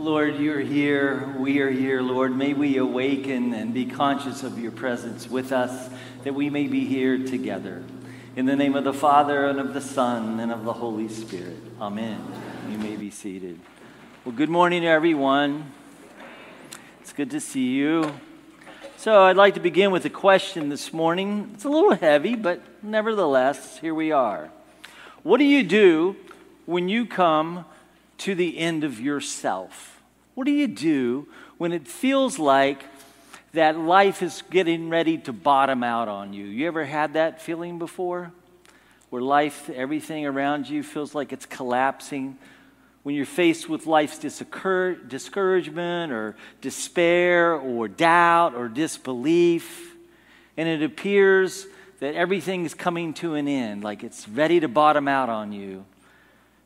Lord, you're here. We are here, Lord. May we awaken and be conscious of your presence with us, that we may be here together. In the name of the Father, and of the Son, and of the Holy Spirit. Amen. You may be seated. Well, good morning, everyone. It's good to see you. So, I'd like to begin with a question this morning. It's a little heavy, but nevertheless, here we are. What do you do when you come to the end of yourself? What do you do when it feels like that life is getting ready to bottom out on you? You ever had that feeling before? Where life, everything around you feels like it's collapsing? When you're faced with life's discouragement or despair or doubt or disbelief, and it appears that everything is coming to an end, like it's ready to bottom out on you,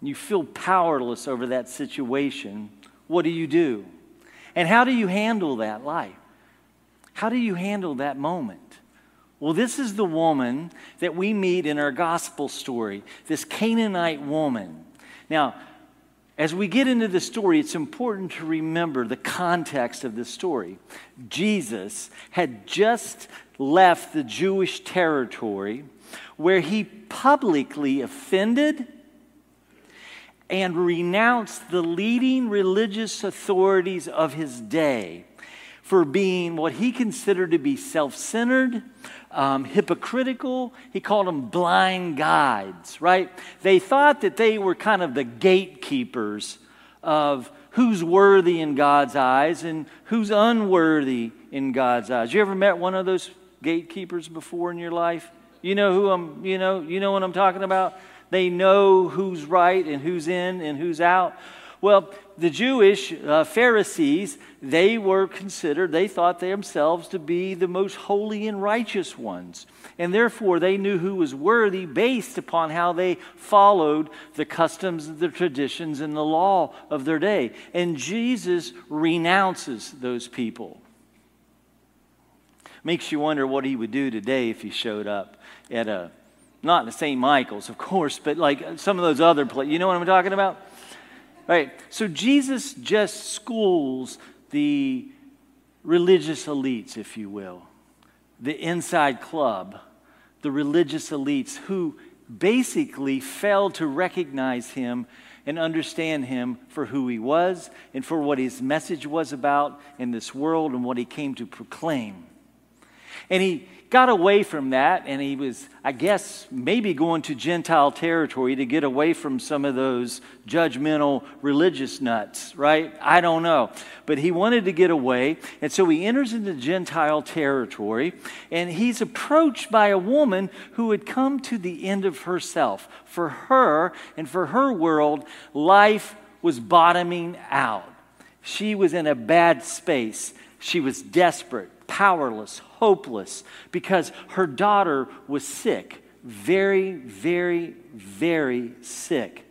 you feel powerless over that situation, what do you do? And how do you handle that life? How do you handle that moment? Well, this is the woman that we meet in our gospel story, this Canaanite woman. Now, as we get into the story, it's important to remember the context of the story. Jesus had just left the Jewish territory where he publicly offended and renounced the leading religious authorities of his day for being what he considered to be self centered, um, hypocritical. He called them blind guides, right? They thought that they were kind of the gatekeepers of who's worthy in God's eyes and who's unworthy in God's eyes. You ever met one of those gatekeepers before in your life? You know who I'm, you know, you know what I'm talking about? They know who's right and who's in and who's out. Well, the Jewish uh, Pharisees, they were considered, they thought themselves to be the most holy and righteous ones. And therefore, they knew who was worthy based upon how they followed the customs, the traditions, and the law of their day. And Jesus renounces those people. Makes you wonder what he would do today if he showed up at a not the St. Michael's, of course, but like some of those other places. You know what I'm talking about? Right. So Jesus just schools the religious elites, if you will, the inside club, the religious elites who basically failed to recognize him and understand him for who he was and for what his message was about in this world and what he came to proclaim. And he got away from that, and he was, I guess, maybe going to Gentile territory to get away from some of those judgmental religious nuts, right? I don't know. But he wanted to get away, and so he enters into Gentile territory, and he's approached by a woman who had come to the end of herself. For her and for her world, life was bottoming out. She was in a bad space. She was desperate powerless, hopeless, because her daughter was sick, very, very, very sick.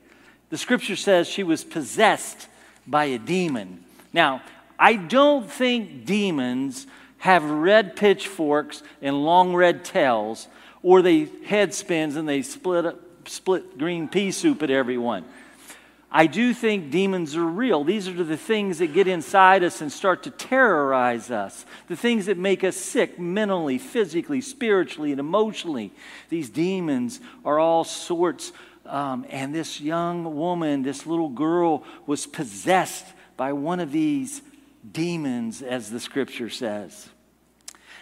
The scripture says she was possessed by a demon. Now, I don't think demons have red pitchforks and long red tails, or they head spins and they split, up, split green pea soup at everyone. I do think demons are real. These are the things that get inside us and start to terrorize us, the things that make us sick mentally, physically, spiritually, and emotionally. These demons are all sorts. Um, and this young woman, this little girl, was possessed by one of these demons, as the scripture says.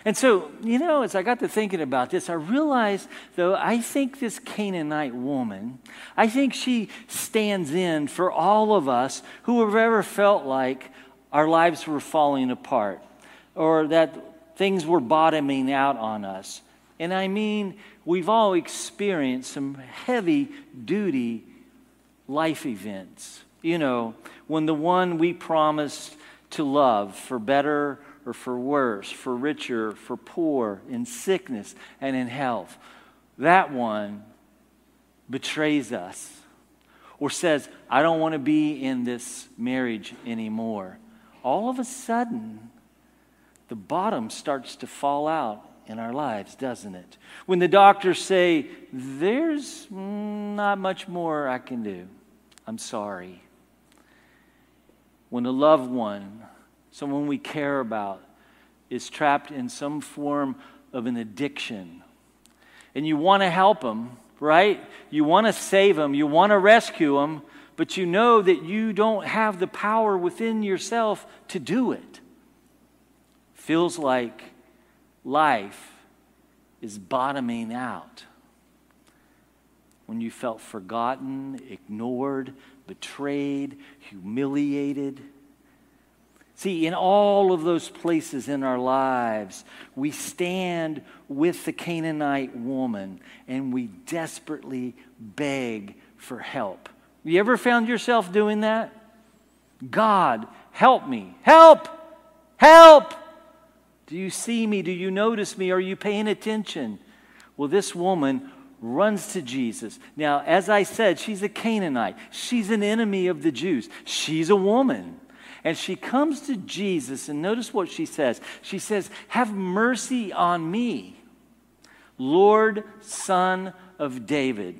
And so, you know, as I got to thinking about this, I realized, though, I think this Canaanite woman, I think she stands in for all of us who have ever felt like our lives were falling apart or that things were bottoming out on us. And I mean, we've all experienced some heavy duty life events. You know, when the one we promised to love for better or for worse, for richer, for poor, in sickness and in health. That one betrays us or says, I don't want to be in this marriage anymore. All of a sudden, the bottom starts to fall out in our lives, doesn't it? When the doctors say, There's not much more I can do, I'm sorry. When a loved one, someone we care about, is trapped in some form of an addiction, and you want to help them, right? You want to save them, you want to rescue them, but you know that you don't have the power within yourself to do it. Feels like life is bottoming out. When you felt forgotten, ignored, betrayed, humiliated. See, in all of those places in our lives, we stand with the Canaanite woman and we desperately beg for help. You ever found yourself doing that? God, help me. Help! Help! Do you see me? Do you notice me? Are you paying attention? Well, this woman runs to Jesus. Now, as I said, she's a Canaanite. She's an enemy of the Jews. She's a woman. And she comes to Jesus, and notice what she says. She says, Have mercy on me, Lord, son of David.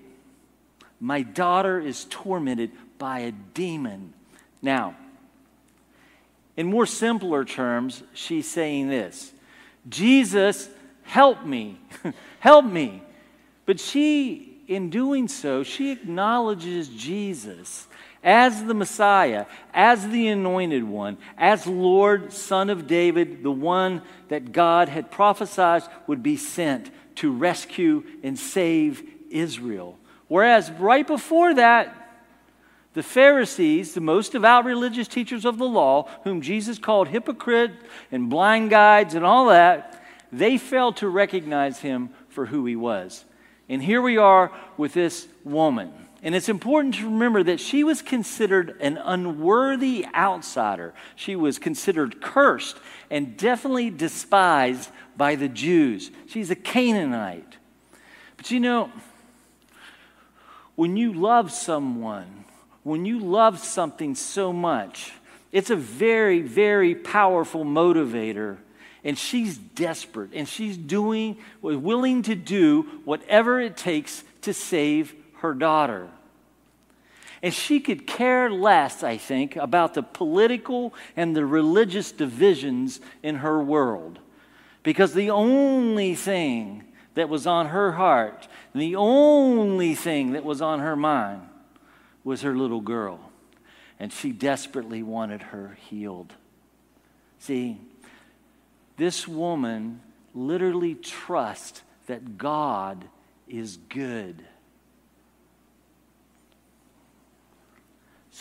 My daughter is tormented by a demon. Now, in more simpler terms, she's saying this Jesus, help me, help me. But she, in doing so, she acknowledges Jesus as the Messiah, as the anointed one, as Lord, Son of David, the one that God had prophesied would be sent to rescue and save Israel. Whereas right before that, the Pharisees, the most devout religious teachers of the law, whom Jesus called hypocrite and blind guides and all that, they failed to recognize him for who he was. And here we are with this woman. And it's important to remember that she was considered an unworthy outsider. She was considered cursed and definitely despised by the Jews. She's a Canaanite. But you know, when you love someone, when you love something so much, it's a very, very powerful motivator. And she's desperate and she's doing, willing to do whatever it takes to save her daughter. And she could care less, I think, about the political and the religious divisions in her world. Because the only thing that was on her heart, the only thing that was on her mind, was her little girl. And she desperately wanted her healed. See, this woman literally trusts that God is good.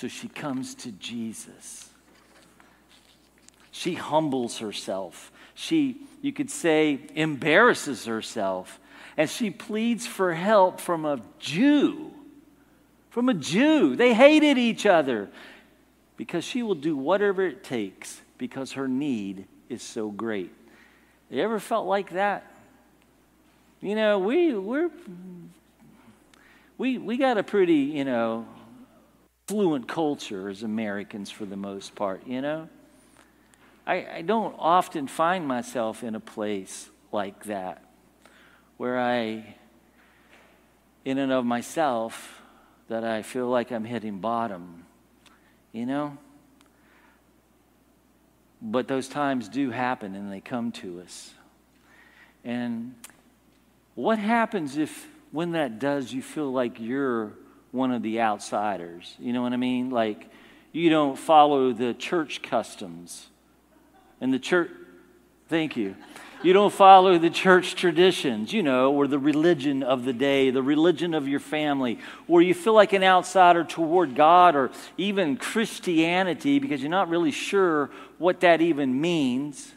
So she comes to Jesus. She humbles herself. She, you could say, embarrasses herself. And she pleads for help from a Jew from a Jew. They hated each other because she will do whatever it takes because her need is so great. You ever felt like that? You know, we we're we we got a pretty, you know, fluent culture as Americans for the most part, you know? I, I don't often find myself in a place like that where I, in and of myself, that I feel like I'm hitting bottom, you know? But those times do happen and they come to us. And what happens if, when that does, you feel like you're one of the outsiders? You know what I mean? Like you don't follow the church customs. And the church, thank you. You don't follow the church traditions, you know, or the religion of the day, the religion of your family, or you feel like an outsider toward God or even Christianity because you're not really sure what that even means.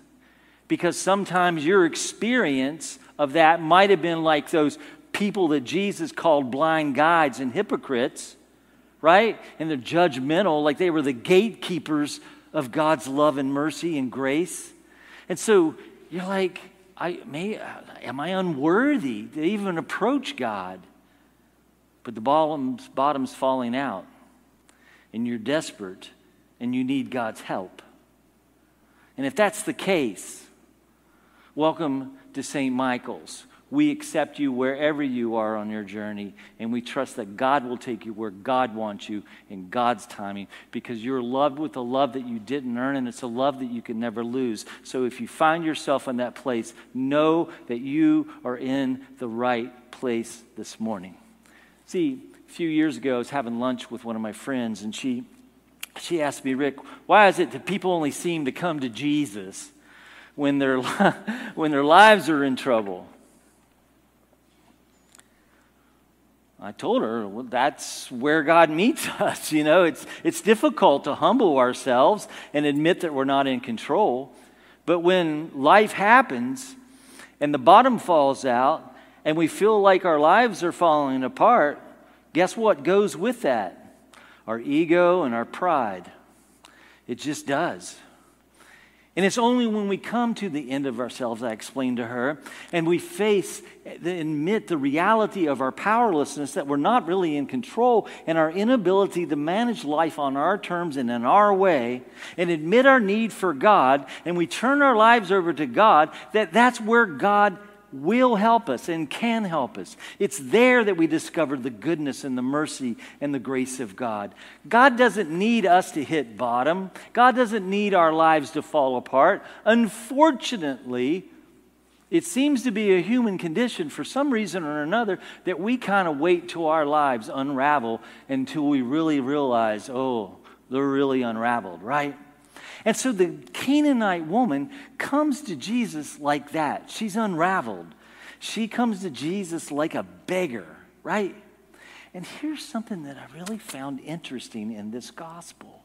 Because sometimes your experience of that might have been like those people that Jesus called blind guides and hypocrites, right? And they're judgmental, like they were the gatekeepers of God's love and mercy and grace. And so you're like, I may, am I unworthy to even approach God? But the bottom's, bottom's falling out, and you're desperate, and you need God's help. And if that's the case, welcome to St. Michael's. We accept you wherever you are on your journey, and we trust that God will take you where God wants you in God's timing because you're loved with a love that you didn't earn, and it's a love that you can never lose. So if you find yourself in that place, know that you are in the right place this morning. See, a few years ago, I was having lunch with one of my friends, and she, she asked me, Rick, why is it that people only seem to come to Jesus when their, when their lives are in trouble? I told her, well, that's where God meets us. You know, it's, it's difficult to humble ourselves and admit that we're not in control. But when life happens and the bottom falls out and we feel like our lives are falling apart, guess what goes with that? Our ego and our pride. It just does. And it's only when we come to the end of ourselves, I explained to her, and we face, admit the reality of our powerlessness, that we're not really in control, and our inability to manage life on our terms and in our way, and admit our need for God, and we turn our lives over to God, that that's where God will help us and can help us. It's there that we discover the goodness and the mercy and the grace of God. God doesn't need us to hit bottom, God doesn't need our lives to fall apart. Unfortunately, it seems to be a human condition for some reason or another that we kind of wait till our lives unravel until we really realize, oh, they're really unraveled, right? And so the Canaanite woman comes to Jesus like that. She's unraveled. She comes to Jesus like a beggar, right? And here's something that I really found interesting in this gospel.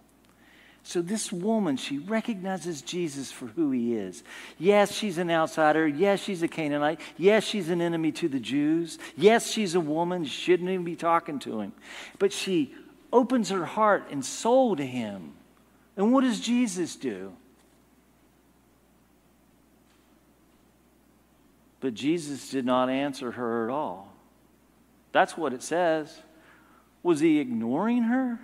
So, this woman, she recognizes Jesus for who he is. Yes, she's an outsider. Yes, she's a Canaanite. Yes, she's an enemy to the Jews. Yes, she's a woman. Shouldn't even be talking to him. But she opens her heart and soul to him. And what does Jesus do? But Jesus did not answer her at all. That's what it says. Was he ignoring her?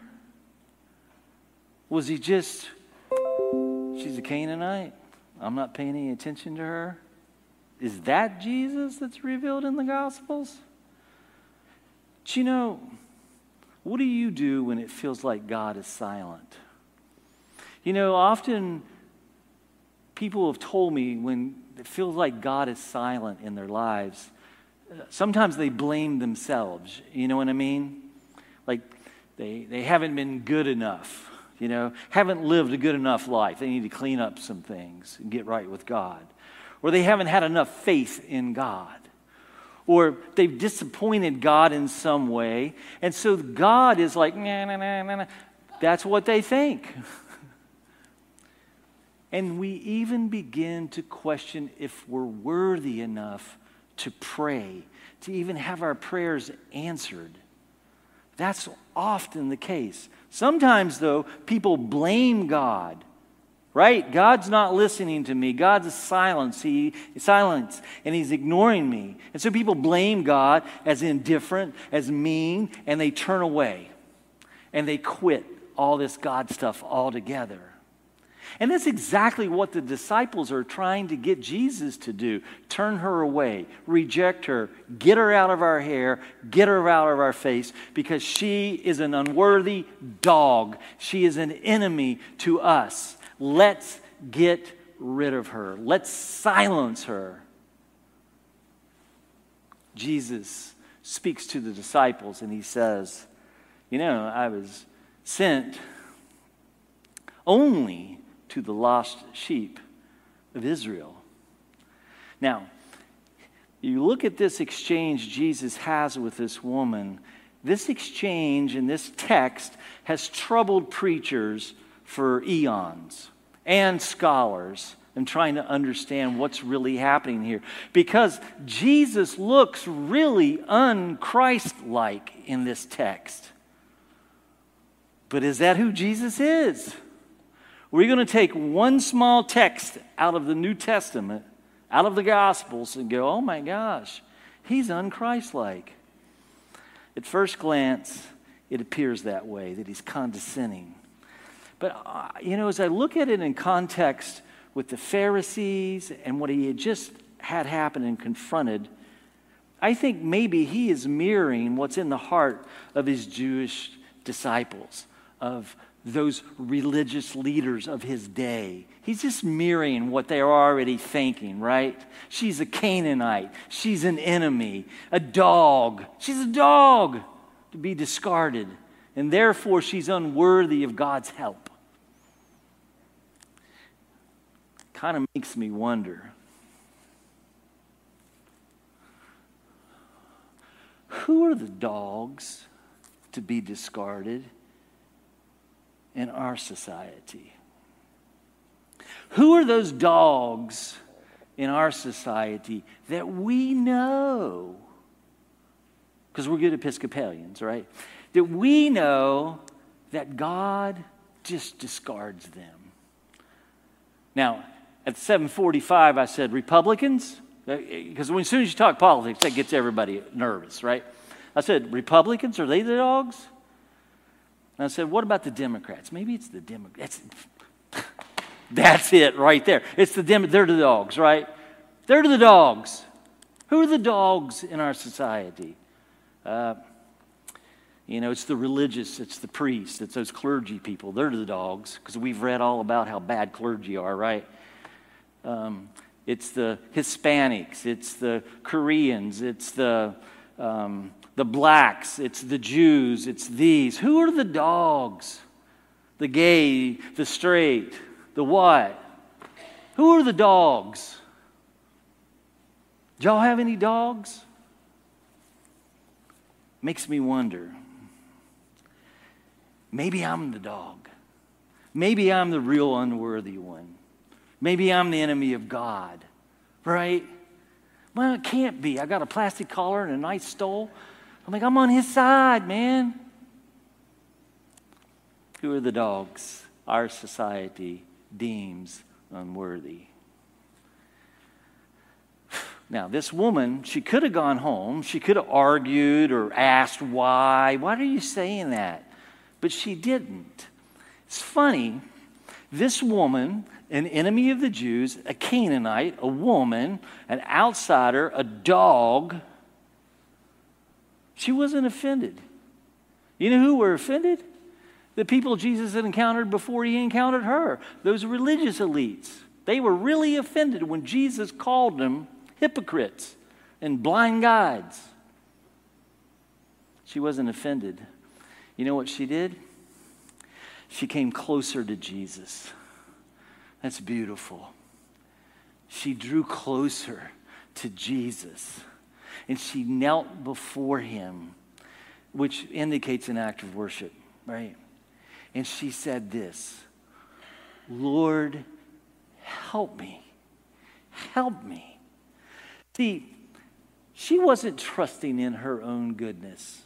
Was he just, she's a Canaanite? I'm not paying any attention to her? Is that Jesus that's revealed in the Gospels? But you know, what do you do when it feels like God is silent? You know, often people have told me when it feels like God is silent in their lives, uh, sometimes they blame themselves. You know what I mean? Like they, they haven't been good enough, you know, haven't lived a good enough life. They need to clean up some things and get right with God. Or they haven't had enough faith in God. Or they've disappointed God in some way. And so God is like, nah, nah, nah, nah. That's what they think. And we even begin to question if we're worthy enough to pray, to even have our prayers answered. That's often the case. Sometimes, though, people blame God, right? God's not listening to me. God's silence. He silence, and He's ignoring me. And so people blame God as indifferent, as mean, and they turn away, and they quit all this God stuff altogether. And that's exactly what the disciples are trying to get Jesus to do turn her away, reject her, get her out of our hair, get her out of our face, because she is an unworthy dog. She is an enemy to us. Let's get rid of her, let's silence her. Jesus speaks to the disciples and he says, You know, I was sent only to the lost sheep of Israel. Now, you look at this exchange Jesus has with this woman. This exchange in this text has troubled preachers for eons and scholars in trying to understand what's really happening here. Because Jesus looks really unchrist like in this text. But is that who Jesus is? We're going to take one small text out of the New Testament, out of the Gospels, and go, oh my gosh, he's unchristlike. At first glance, it appears that way, that he's condescending. But, uh, you know, as I look at it in context with the Pharisees and what he had just had happen and confronted, I think maybe he is mirroring what's in the heart of his Jewish disciples, of those religious leaders of his day. He's just mirroring what they're already thinking, right? She's a Canaanite. She's an enemy, a dog. She's a dog to be discarded, and therefore she's unworthy of God's help. Kind of makes me wonder who are the dogs to be discarded? In our society? Who are those dogs in our society that we know? Because we're good Episcopalians, right? That we know that God just discards them. Now, at 745, I said Republicans, because uh, as soon as you talk politics, that gets everybody nervous, right? I said, Republicans, are they the dogs? And I said, What about the Democrats? Maybe it's the Democrats. That's it right there. It's the Dem- they're the dogs, right? They're the dogs. Who are the dogs in our society? Uh, you know, it's the religious, it's the priests, it's those clergy people. They're the dogs because we've read all about how bad clergy are, right? Um, it's the Hispanics, it's the Koreans, it's the um, the blacks, it's the Jews, it's these. Who are the dogs? The gay, the straight, the what? Who are the dogs? Do y'all have any dogs? Makes me wonder. Maybe I'm the dog. Maybe I'm the real unworthy one. Maybe I'm the enemy of God, right? Well, it can't be. I got a plastic collar and a nice stole. I'm like, I'm on his side, man. Who are the dogs our society deems unworthy? Now, this woman, she could have gone home. She could have argued or asked why. Why are you saying that? But she didn't. It's funny. This woman, an enemy of the Jews, a Canaanite, a woman, an outsider, a dog, she wasn't offended. You know who were offended? The people Jesus had encountered before he encountered her, those religious elites. They were really offended when Jesus called them hypocrites and blind guides. She wasn't offended. You know what she did? She came closer to Jesus. That's beautiful. She drew closer to Jesus and she knelt before him, which indicates an act of worship, right? And she said this Lord, help me. Help me. See, she wasn't trusting in her own goodness.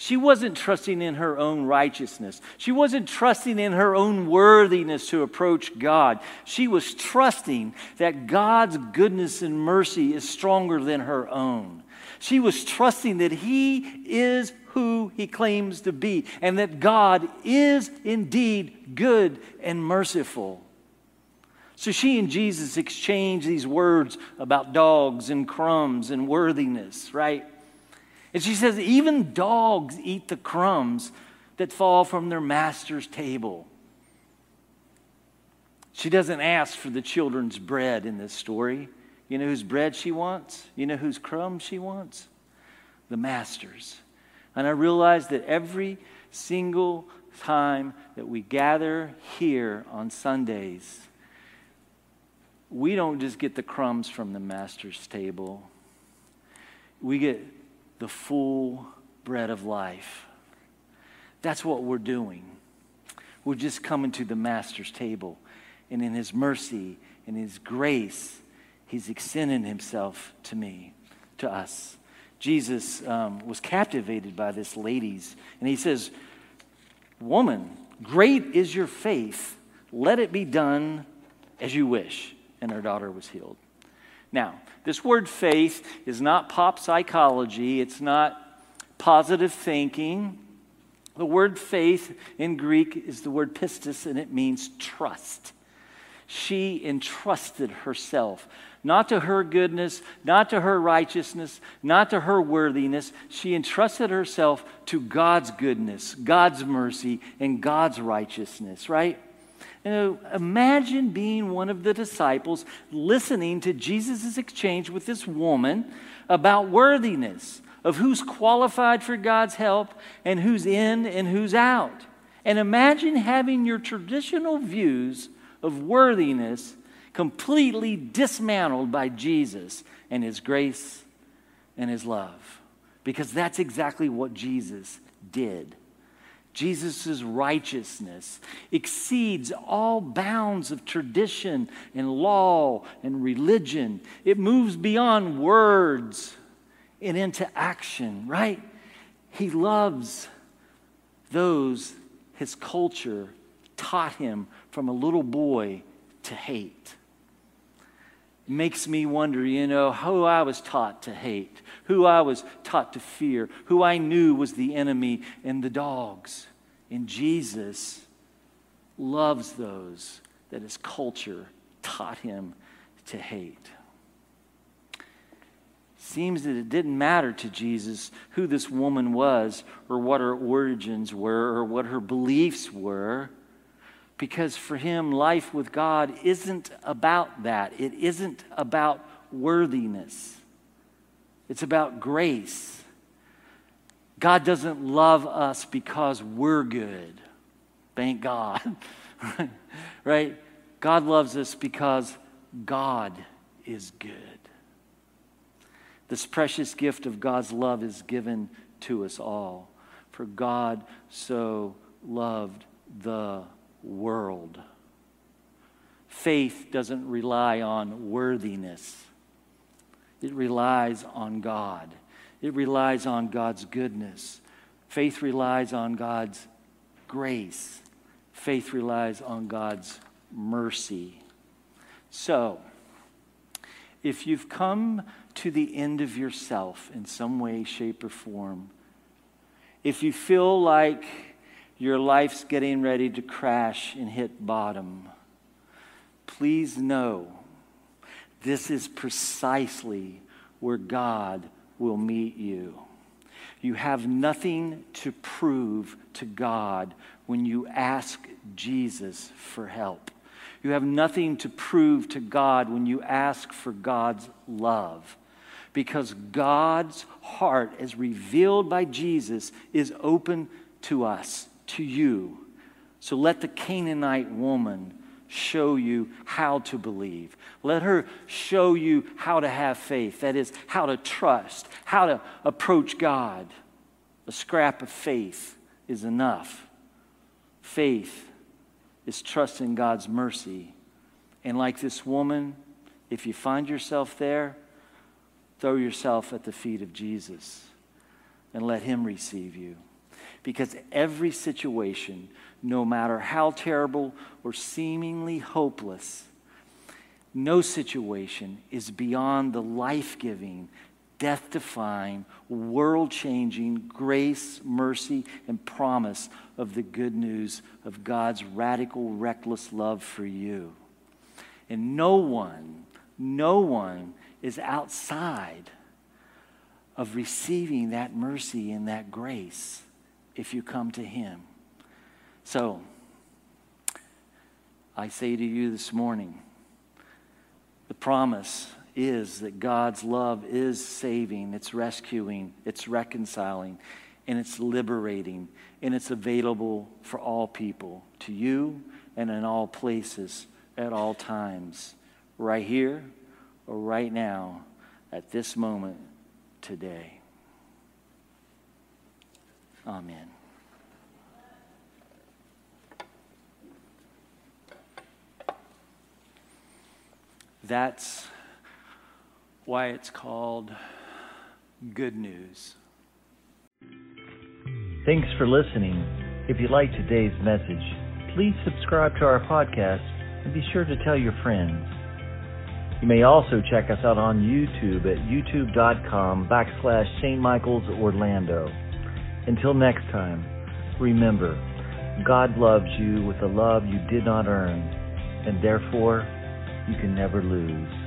She wasn't trusting in her own righteousness. She wasn't trusting in her own worthiness to approach God. She was trusting that God's goodness and mercy is stronger than her own. She was trusting that He is who He claims to be and that God is indeed good and merciful. So she and Jesus exchange these words about dogs and crumbs and worthiness, right? And she says, even dogs eat the crumbs that fall from their master's table. She doesn't ask for the children's bread in this story. You know whose bread she wants? You know whose crumbs she wants? The master's. And I realize that every single time that we gather here on Sundays, we don't just get the crumbs from the master's table. We get the full bread of life. That's what we're doing. We're just coming to the Master's table. And in His mercy and His grace, He's extending Himself to me, to us. Jesus um, was captivated by this lady's, and He says, Woman, great is your faith. Let it be done as you wish. And her daughter was healed. Now, this word faith is not pop psychology, it's not positive thinking. The word faith in Greek is the word pistis, and it means trust. She entrusted herself, not to her goodness, not to her righteousness, not to her worthiness. She entrusted herself to God's goodness, God's mercy, and God's righteousness, right? You imagine being one of the disciples listening to Jesus' exchange with this woman about worthiness, of who's qualified for God's help and who's in and who's out. And imagine having your traditional views of worthiness completely dismantled by Jesus and his grace and his love. Because that's exactly what Jesus did. Jesus' righteousness exceeds all bounds of tradition and law and religion. It moves beyond words and into action, right? He loves those his culture taught him from a little boy to hate. Makes me wonder, you know, who I was taught to hate, who I was taught to fear, who I knew was the enemy and the dogs. And Jesus loves those that his culture taught him to hate. Seems that it didn't matter to Jesus who this woman was, or what her origins were, or what her beliefs were, because for him, life with God isn't about that. It isn't about worthiness, it's about grace. God doesn't love us because we're good. Thank God. right? God loves us because God is good. This precious gift of God's love is given to us all. For God so loved the world. Faith doesn't rely on worthiness, it relies on God. It relies on God's goodness. Faith relies on God's grace. Faith relies on God's mercy. So, if you've come to the end of yourself in some way, shape, or form, if you feel like your life's getting ready to crash and hit bottom, please know this is precisely where God will meet you. You have nothing to prove to God when you ask Jesus for help. You have nothing to prove to God when you ask for God's love. Because God's heart, as revealed by Jesus, is open to us, to you. So let the Canaanite woman show you how to believe. Let her show you how to have faith. That is, how to trust, how to approach God. A scrap of faith is enough. Faith is trusting God's mercy. And like this woman, if you find yourself there, throw yourself at the feet of Jesus and let Him receive you. Because every situation, no matter how terrible or seemingly hopeless, no situation is beyond the life giving, death defying, world changing grace, mercy, and promise of the good news of God's radical, reckless love for you. And no one, no one is outside of receiving that mercy and that grace if you come to Him. So, I say to you this morning the promise is that God's love is saving, it's rescuing, it's reconciling, and it's liberating, and it's available for all people, to you and in all places at all times, right here or right now, at this moment today. Amen. That's why it's called good news. Thanks for listening. If you like today's message, please subscribe to our podcast and be sure to tell your friends. You may also check us out on YouTube at youtube.com backslash St. Michael's Orlando. Until next time, remember, God loves you with a love you did not earn, and therefore you can never lose.